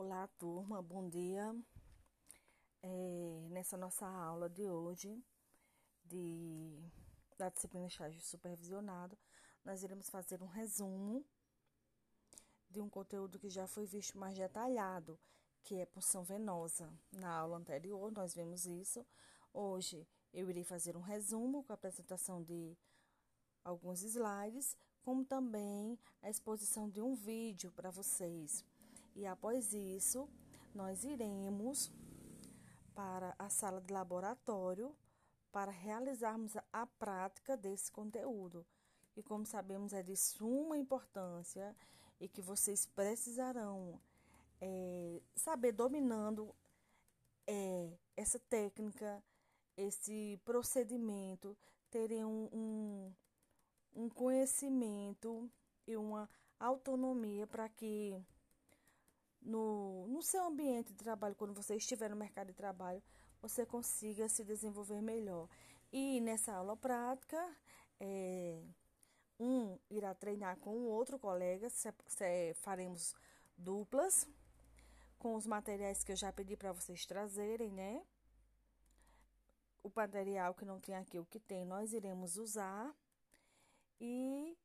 Olá, turma, bom dia. É, nessa nossa aula de hoje, de, da disciplina estágio supervisionado, nós iremos fazer um resumo de um conteúdo que já foi visto mais detalhado, que é punção venosa. Na aula anterior, nós vimos isso. Hoje, eu irei fazer um resumo com a apresentação de alguns slides, como também a exposição de um vídeo para vocês e após isso, nós iremos para a sala de laboratório para realizarmos a prática desse conteúdo. E como sabemos, é de suma importância e que vocês precisarão é, saber dominando é, essa técnica, esse procedimento, terem um, um, um conhecimento e uma autonomia para que no, no seu ambiente de trabalho, quando você estiver no mercado de trabalho, você consiga se desenvolver melhor. E nessa aula prática, é, um irá treinar com o outro colega, se, se, faremos duplas com os materiais que eu já pedi para vocês trazerem, né? O material que não tem aqui, o que tem, nós iremos usar. E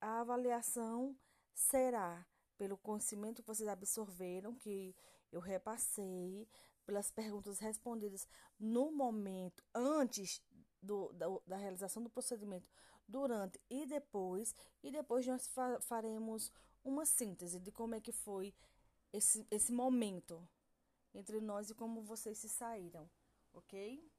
a avaliação será pelo conhecimento que vocês absorveram, que eu repassei, pelas perguntas respondidas no momento, antes do, da, da, realização do procedimento, durante e depois. E depois nós fa faremos uma síntese de como é que foi esse, esse momento entre nós e como vocês se saíram, ok?